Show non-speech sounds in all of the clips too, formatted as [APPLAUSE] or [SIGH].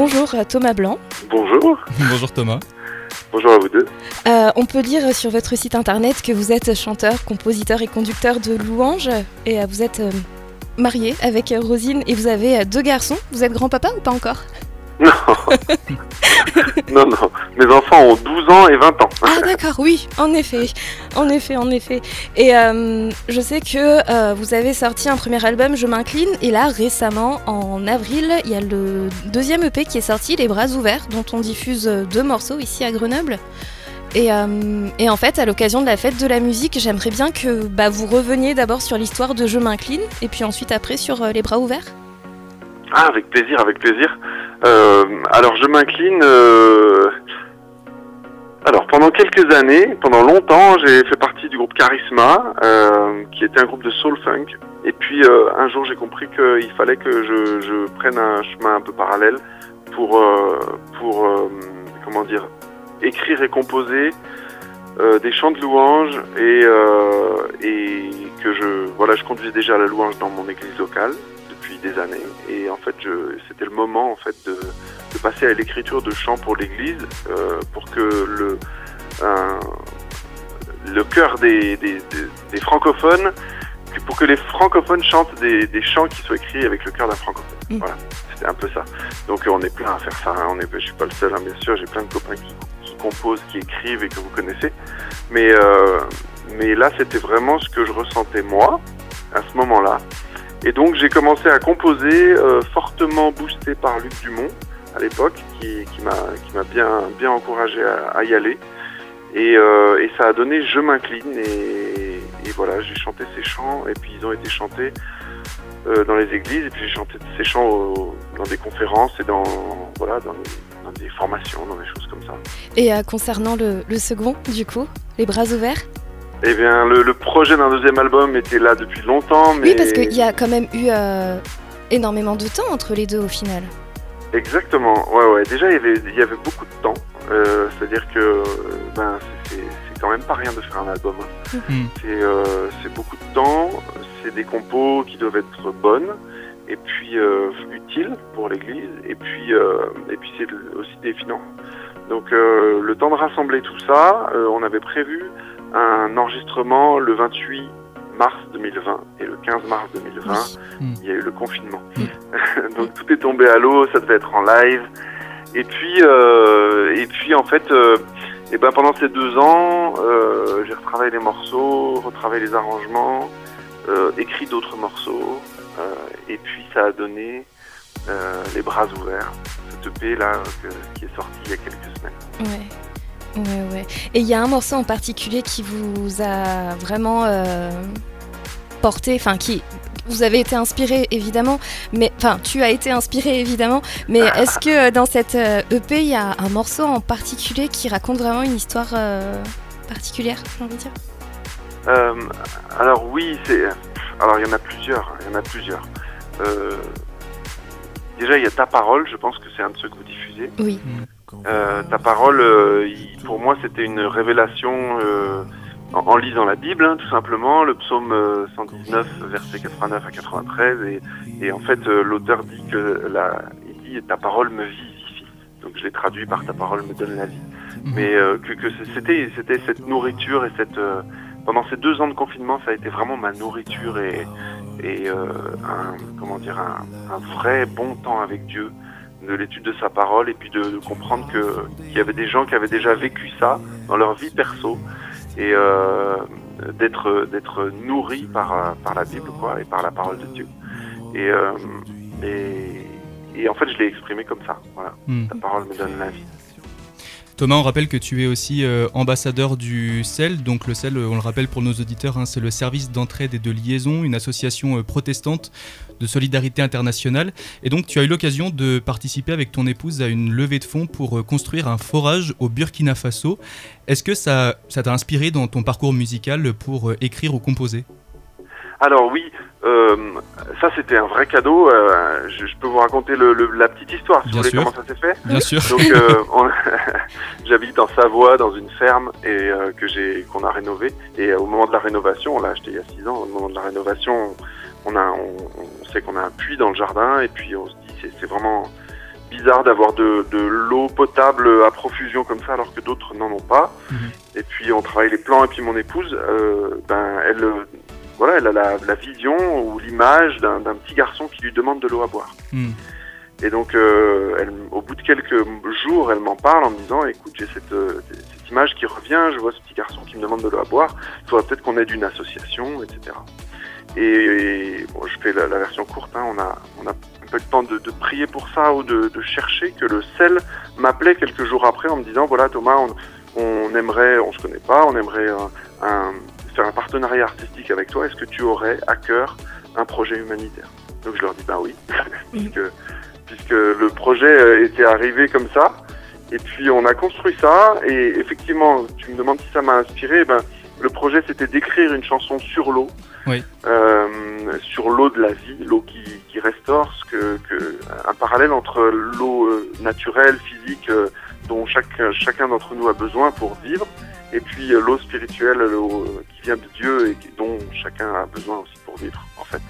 bonjour Thomas Blanc. Bonjour. bonjour Thomas. Bonjour à vous deux. Euh, on peut lire sur votre site internet que vous êtes chanteur, compositeur et conducteur de louanges et euh, vous êtes euh, marié avec Rosine et vous avez deux garçons. Vous êtes grand-papa ou pas encore? [LAUGHS] Non. non, non. Mes enfants ont 12 ans et 20 ans. Ah d'accord, oui, en effet. En effet, en effet. Et je sais que vous avez sorti un premier album, Je m'incline, et là récemment, en avril, il y a le deuxième EP qui est sorti, Les Bras Ouverts, dont on diffuse deux morceaux ici à Grenoble. Euh, et, en fait, à l'occasion de la fête de la musique, j'aimerais bien que bah, vous reveniez d'abord sur l'histoire de Je m'incline et puis ensuite après sur euh, Les bras ouverts. Ah, avec plaisir, avec plaisir. Euh, alors, Je m'incline. Alors, pendant quelques années, pendant longtemps, j'ai fait partie du groupe Charisma, qui était un groupe de soul funk. Et puis, un jour, j'ai compris qu'il fallait que je, prenne un chemin un peu parallèle pour, pour comment dire, écrire et composer euh, des chants de louange et, euh, et que je voilà je conduisais déjà la louange dans mon église locale depuis des années et en fait c'était le moment en fait de, de passer à l'écriture de chants pour l'église euh, pour que le le cœur des, des, des, francophones pour que les francophones chantent des, des chants qui soient écrits avec le cœur d'un francophone. Mm. Voilà, c'était un peu ça. Donc on est plein à faire ça. Hein. On est, je suis pas le seul, hein, bien sûr. J'ai plein de copains qui composent, qui écrivent et que vous connaissez. Mais, euh, mais là, c'était vraiment ce que je ressentais moi, à ce moment-là. Et donc, j'ai commencé à composer, euh, fortement boosté par Luc Dumont, à l'époque, qui, qui m'a bien, bien encouragé à, y aller. Et, euh, et, ça a donné Je m'incline. Et, voilà, j'ai chanté ces chants, et puis ils ont été chantés dans les églises, et puis j'ai chanté ces chants dans des conférences et dans, voilà, dans dans des formations, dans des choses comme ça. Et euh, concernant le, second, du coup, les bras ouverts? Eh bien, le, projet d'un deuxième album était là depuis longtemps, mais... Oui, parce qu'il y a quand même eu euh, énormément de temps entre les deux au final. Exactement, ouais, ouais. Déjà, il y avait, il y avait beaucoup de temps. Euh, c'est-à-dire que ben, c'est quand même pas rien de faire un album. Hein. Mm. C'est beaucoup de temps, c'est des compos qui doivent être bonnes et puis euh, utile pour l'Église, et puis euh, et puis c'est aussi des finances. Donc euh, le temps de rassembler tout ça, on avait prévu un enregistrement le 28 mars 2020 et le 15 mars 2020, il y a eu le confinement. [LAUGHS] Donc tout est tombé à l'eau, ça devait être en live. Et puis et puis en fait et ben pendant ces deux ans, j'ai retravaillé les morceaux, retravaillé les arrangements, écrit d'autres morceaux. Euh, et puis ça a donné euh, Les Bras Ouverts, cette EP là qui est sorti Et il y a un morceau en particulier qui vous a vraiment euh, porté, enfin qui vous avez été inspiré évidemment, mais enfin tu as été inspiré évidemment, mais est-ce que dans cette EP il y a un morceau en particulier qui raconte vraiment une histoire particulière, j'ai envie de dire? Alors oui, c'est alors il y en a plusieurs, il y en a plusieurs. Euh, déjà il y a ta parole, je pense que c'est un de ceux que vous diffusez. Oui. Euh, ta parole, euh, pour moi c'était une révélation en, lisant la Bible, hein, tout simplement, le psaume 119, verset 89 à 93, et, en fait l'auteur dit que la, il dit ta parole me vivifie. Donc je l'ai traduit par ta parole me donne la vie. Mhm. Mais que, que c'était c'était cette nourriture et cette pendant ces deux ans de confinement, ça a été vraiment ma nourriture et, et euh, un, comment dire, un, vrai bon temps avec Dieu, de l'étude de sa parole et puis de, comprendre qu'il y avait des gens qui avaient déjà vécu ça dans leur vie perso et euh, d'être d'être nourris par par la Bible quoi et par la parole de Dieu. Et euh, et, et en fait, je l'ai exprimé comme ça. Voilà, hmm. la parole me donne la vie. Thomas, on rappelle que tu es aussi euh, ambassadeur du CEL. Donc le CEL, on le rappelle pour nos auditeurs, hein, c'est le service d'entraide et de liaison, une association euh, protestante de solidarité internationale. Et donc tu as eu l'occasion de participer avec ton épouse à une levée de fonds pour euh, construire un forage au Burkina Faso. Est-ce que ça t'a inspiré dans ton parcours musical pour écrire ou composer? Alors oui, euh, ça c'était un vrai cadeau. Euh, je, peux vous raconter le, la petite histoire si vous voulez comment ça s'est fait. Bien sûr. Donc euh, [LAUGHS] [LAUGHS] j'habite en Savoie dans une ferme et que j'ai qu'on a rénové. Et au moment de la rénovation, on l'a acheté il y a 6 ans. Au moment de la rénovation, on a on, sait qu'on a un puits dans le jardin et puis on se dit c'est vraiment bizarre d'avoir de, l'eau potable à profusion comme ça alors que d'autres n'en ont pas. Mhm. Et puis on travaille les plans et puis mon épouse, ben elle voilà, elle a la, vision ou l'image d'un petit garçon qui lui demande de l'eau à boire. Mhm. Et donc, elle, au bout de quelques jours, elle m'en parle en me disant, écoute, j'ai cette, cette, image qui revient, je vois ce petit garçon qui me demande de l'eau à boire, il faudrait peut-être qu'on aide une association, etc. Et, bon, je fais la, version courte, hein, on a, on a pas eu le temps de, prier pour ça ou de, chercher que le sel m'appelait quelques jours après en me disant voilà Thomas, on, aimerait, on se connaît pas, on aimerait faire un partenariat artistique avec toi. Est-ce que tu aurais à cœur un projet humanitaire? Donc je leur dis bah oui, [LAUGHS] puisque, puisque le projet était arrivé comme ça. Et puis on a construit ça et effectivement, tu me demandes si ça m'a inspiré. Ben, le projet c'était d'écrire une chanson sur l'eau euh, sur l'eau de la vie, l'eau qui, qui, restaure, ce que, que, un parallèle entre l'eau euh, naturelle, physique, euh, dont chaque, chacun d'entre nous a besoin pour vivre, et puis l'eau spirituelle, l'eau qui vient de Dieu et dont chacun a besoin aussi pour vivre, en fait.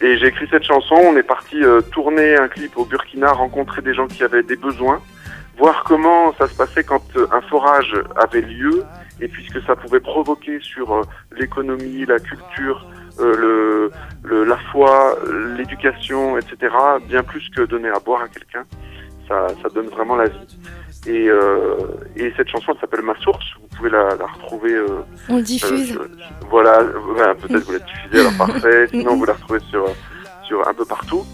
Et j'ai écrit cette chanson, on est parti tourner un clip au Burkina, rencontrer des gens qui avaient des besoins, voir comment ça se passait quand un forage avait lieu et puisque ça pouvait provoquer sur euh, l'économie, la culture, euh, le, la foi, l'éducation, etc., bien plus que donner à boire à quelqu'un, ça, ça donne vraiment la vie. Et, euh, et cette chanson, elle s'appelle Ma Source. Vous pouvez la, la retrouver. Euh, On diffuse. voilà, peut-être vous la diffusez, alors parfait. [LAUGHS] Sinon, vous la retrouvez sur, sur un peu partout.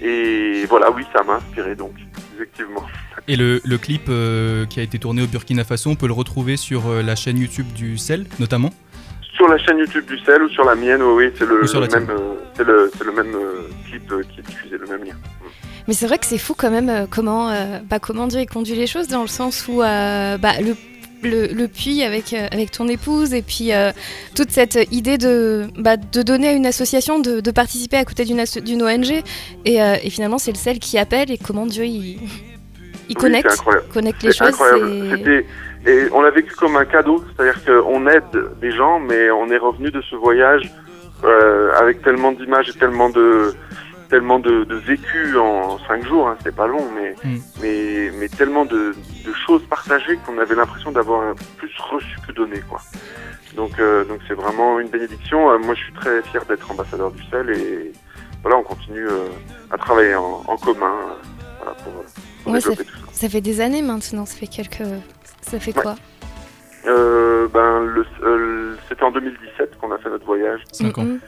et voilà, oui, ça m'a inspiré donc, effectivement. Et le, clip euh, qui a été tourné au Burkina Faso, on peut le retrouver sur euh, la chaîne YouTube du CEL notamment Sur la chaîne YouTube du CEL ou sur la mienne, oui, c'est le, même, euh, le, même clip qui est diffusé, le même lien. Mais c'est vrai que c'est fou quand même comment, bah, comment Dieu conduit les choses dans le sens où bah, le le, puits avec, avec ton épouse et puis toute cette idée de, bah, de donner à une association, de, participer à côté d'une ONG. Et, et finalement, c'est le sel qui appelle et comment Dieu il, il connecte, connecte les choses. C'était, et on l'a vécu comme un cadeau, c'est-à-dire qu'on aide des gens, mais on est revenu de ce voyage euh, avec tellement d'images et tellement de tellement de, de vécu en cinq jours, hein, c'est pas long, mais, mm. mais, mais tellement de, de choses partagées qu'on avait l'impression d'avoir plus reçu que donné, quoi. Donc, euh, donc c'est vraiment une bénédiction. Euh, moi, je suis très fier d'être ambassadeur du sel et voilà, on continue à travailler en, en commun, voilà, pour, ça, fait des années maintenant, ça fait quelques. Ça fait quoi euh, ben, euh, c'était en 2017 qu'on a fait notre voyage.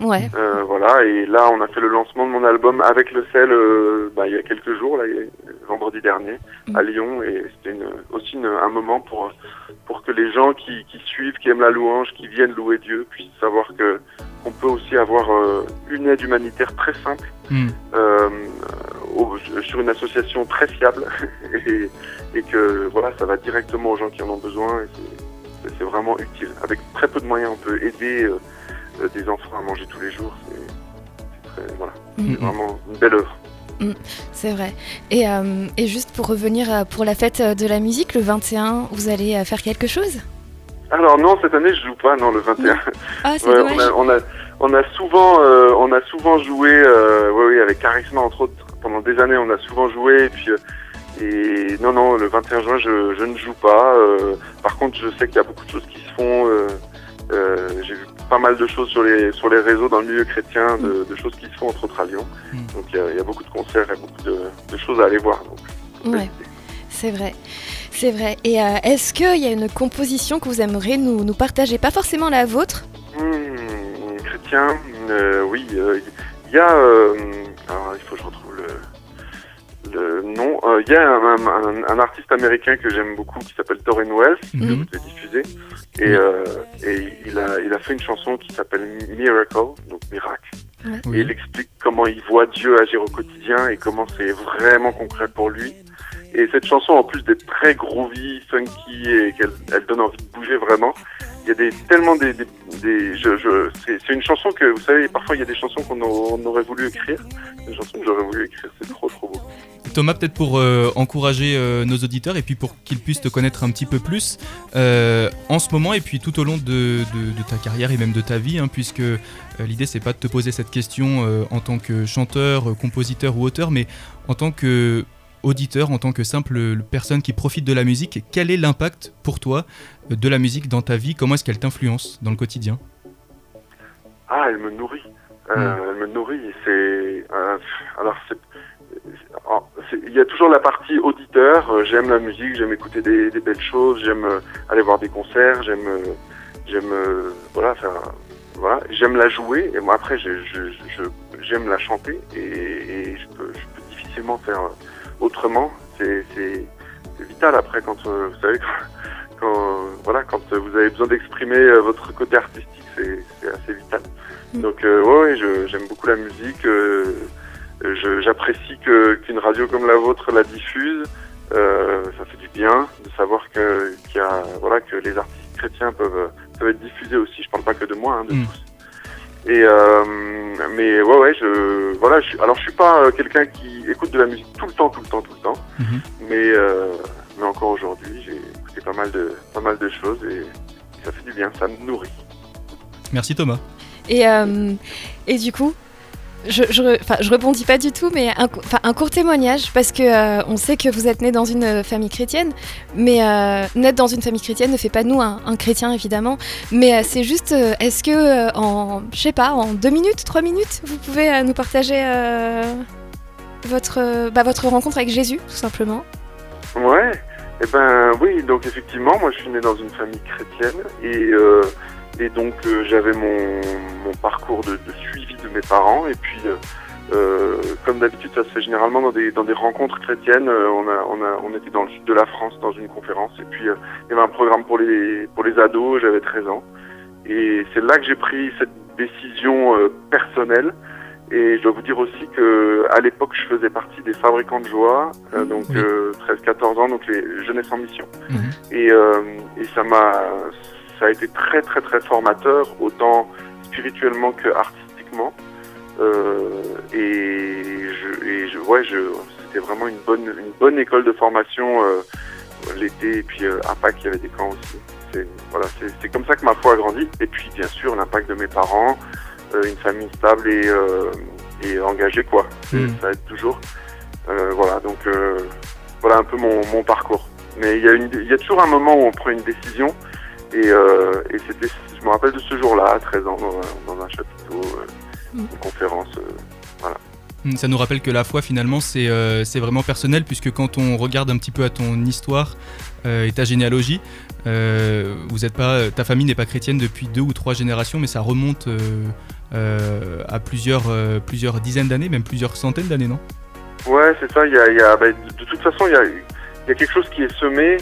ouais. Euh, voilà, et là, on a fait le lancement de mon album avec le sel bah, il y a quelques jours, là, vendredi dernier, mm. à Lyon, et c'était aussi un moment pour, pour que les gens qui, qui, suivent, qui aiment la louange, qui viennent louer Dieu, puissent savoir que on peut aussi avoir une aide humanitaire très simple. Mm sur une association très fiable [LAUGHS] et, que voilà, ça va directement aux gens qui en ont besoin et c'est vraiment utile. Avec très peu de moyens, on peut aider euh, euh, des enfants à manger tous les jours. C'est voilà, mm-hmm. vraiment une belle œuvre. Mm, c'est vrai. Et, euh, et, juste pour revenir pour la fête de la musique, le 21, vous allez faire quelque chose? Alors non, cette année je joue pas, non, le 21. Ah, c'est dommage. On a, on a, souvent, on a souvent joué, avec Charisma entre autres, pendant des années, on a souvent joué. Et puis, euh, et non, non, le 21 juin, je, je ne joue pas. Euh, par contre, je sais qu'il y a beaucoup de choses qui se font. Euh, j'ai vu pas mal de choses sur les sur les réseaux dans le milieu chrétien, de, de choses qui se font entre autres à Lyon. Mm. Donc il y, y, a beaucoup de concerts et beaucoup de, de choses à aller voir. Donc, ouais, c'est vrai. C'est vrai. Et est-ce qu'il y a une composition que vous aimeriez nous, nous partager? Pas forcément la vôtre? Mmh, Chrétien, oui. Il y a. alors, il faut que je retrouve non, il euh, y a un, artiste américain que j'aime beaucoup qui s'appelle Torren Wells, que vous avez diffusé, et, euh, et il, a, il a fait une chanson qui s'appelle Miracle, donc miracle. Et il explique comment il voit Dieu agir au quotidien et comment c'est vraiment concret pour lui. Et cette chanson, en plus d'être très groovy, funky et qu'elle elle donne envie de bouger vraiment, il y a des, tellement des, des, je, je, c'est une chanson que vous savez, parfois il y a des chansons qu'on aurait voulu écrire, une chanson que j'aurais voulu écrire, c'est trop trop beau. Thomas, peut-être pour euh, encourager euh, nos auditeurs et puis pour qu'ils puissent te connaître un petit peu plus, euh, en ce moment et puis tout au long de, ta carrière et même de ta vie, hein, puisque l'idée c'est pas de te poser cette question en tant que chanteur, compositeur ou auteur, mais en tant que auditeur, en tant que simple personne qui profite de la musique, quel est l'impact pour toi de la musique dans ta vie? Comment est-ce qu'elle t'influence dans le quotidien? Ah, elle me nourrit. Hmm. Elle me nourrit. C'est alors c'est il y a toujours la partie auditeur. Euh, j'aime la musique, j'aime écouter des, belles choses, j'aime euh, aller voir des concerts, j'aime, euh, j'aime, voilà, faire, voilà, j'aime la jouer. Et moi après, je, j'aime la chanter et, je, peux, difficilement faire autrement. C'est, vital après quand vous savez [LAUGHS] quand, voilà quand vous avez besoin d'exprimer votre côté artistique, c'est, assez vital. Mm. Donc ouais, j'aime beaucoup la musique. J'apprécie que qu'une radio comme la vôtre la diffuse. Euh, ça fait du bien de savoir que qu'il y a voilà que les artistes chrétiens peuvent peuvent être diffusés aussi. Je parle pas que de moi, hein, de mm. tous. Et euh, mais ouais ouais je voilà je, alors je suis pas euh, quelqu'un qui écoute de la musique tout le temps tout le temps tout le temps. Mm-hmm. Mais euh, mais encore aujourd'hui j'ai écouté pas mal de pas mal de choses et, ça fait du bien, ça me nourrit. Merci Thomas. Et euh, et du coup je, je, je rebondis pas du tout, mais un, un court témoignage, parce que euh, on sait que vous êtes né dans une euh, famille chrétienne, mais euh, naître dans une famille chrétienne ne fait pas nous un, chrétien, évidemment. Mais c'est juste, est-ce que en, je sais pas, en deux minutes, trois minutes, vous pouvez nous partager votre, bah, votre rencontre avec Jésus, tout simplement? Ouais, et eh ben oui, donc effectivement, moi je suis né dans une famille chrétienne et et donc euh, j'avais mon, mon, parcours de, de, suivi de mes parents. Et puis, euh, euh comme d'habitude, ça se fait généralement dans des, dans des rencontres chrétiennes. On, a, on, a, on était dans le sud de la France dans une conférence. Et puis, il y avait un programme pour les, pour les ados. J'avais 13 ans. Et c'est là que j'ai pris cette décision personnelle. Et je dois vous dire aussi que à l'époque, je faisais partie des fabricants de joie, donc 13-14 ans, donc les Jeunesse en Mission. Mhm. Et, et ça m'a ça a été très très très formateur, autant spirituellement que artistiquement. Euh, et je, et je, ouais, je, c'était vraiment une bonne, une bonne école de formation euh, l'été et puis euh, à Pâques il y avait des camps aussi. C'est voilà, c'est comme ça que ma foi a grandi. Et puis bien sûr l'impact de mes parents, une famille stable et, et engagée quoi. Hmm. Ça aide toujours. voilà donc voilà un peu mon, mon parcours. Mais il y, a une, il y a toujours un moment où on prend une décision et, euh, et c'était, je me rappelle de ce jour-là, à 13 ans, dans, un chapiteau, euh, mm. une conférence. Euh, voilà. Mm, ça nous rappelle que la foi, finalement, c'est c'est vraiment personnel, puisque quand on regarde un petit peu à ton histoire et ta généalogie, vous êtes pas, ta famille n'est pas chrétienne depuis deux ou trois générations, mais ça remonte à plusieurs, plusieurs dizaines d'années, même plusieurs centaines d'années, non? Ouais, c'est ça. Il y a, y a bah, de toute façon, il y a, y a quelque chose qui est semé.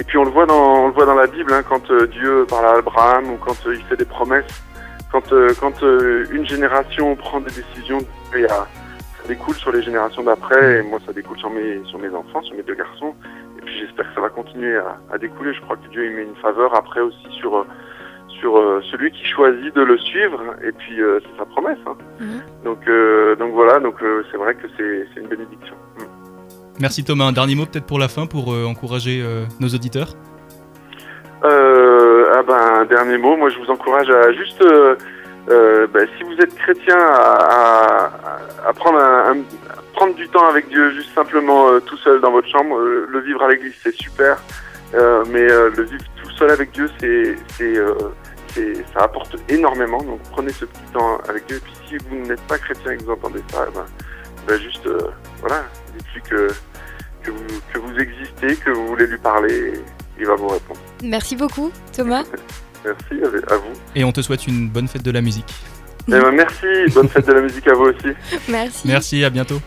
Et puis on le voit dans, on le voit dans la Bible, hein, quand euh, Dieu parle à Abraham ou quand euh, il fait des promesses, quand, euh, quand une génération prend des décisions, a, ça découle sur les générations d'après, et moi ça découle sur mes, sur mes enfants, sur mes deux garçons, et puis j'espère que ça va continuer à, à, découler. Je crois que Dieu il met une faveur après aussi sur, sur celui qui choisit de le suivre, et puis c'est sa promesse. Hein. Mhm. Donc, donc voilà, donc c'est vrai que c'est une bénédiction. Mm. Merci Thomas. Un dernier mot peut-être pour la fin pour euh, encourager euh, nos auditeurs? Euh, ah ben, Un dernier mot, moi je vous encourage à juste, ben, si vous êtes chrétien, à, prendre, prendre du temps avec Dieu, juste simplement tout seul dans votre chambre. Le, vivre à l'église c'est super, mais le vivre tout seul avec Dieu c'est... ça apporte énormément, donc prenez ce petit temps avec Dieu. Et puis si vous n'êtes pas chrétien et que vous entendez ça, ben, ben juste, voilà, dites-lui que, que vous, que vous existez, que vous voulez lui parler, il va vous répondre. Merci beaucoup, Thomas. merci à vous. Et on te souhaite une bonne fête de la musique. Eh ben, merci, bonne fête de la musique à vous aussi. [LAUGHS] Merci. Merci, à bientôt.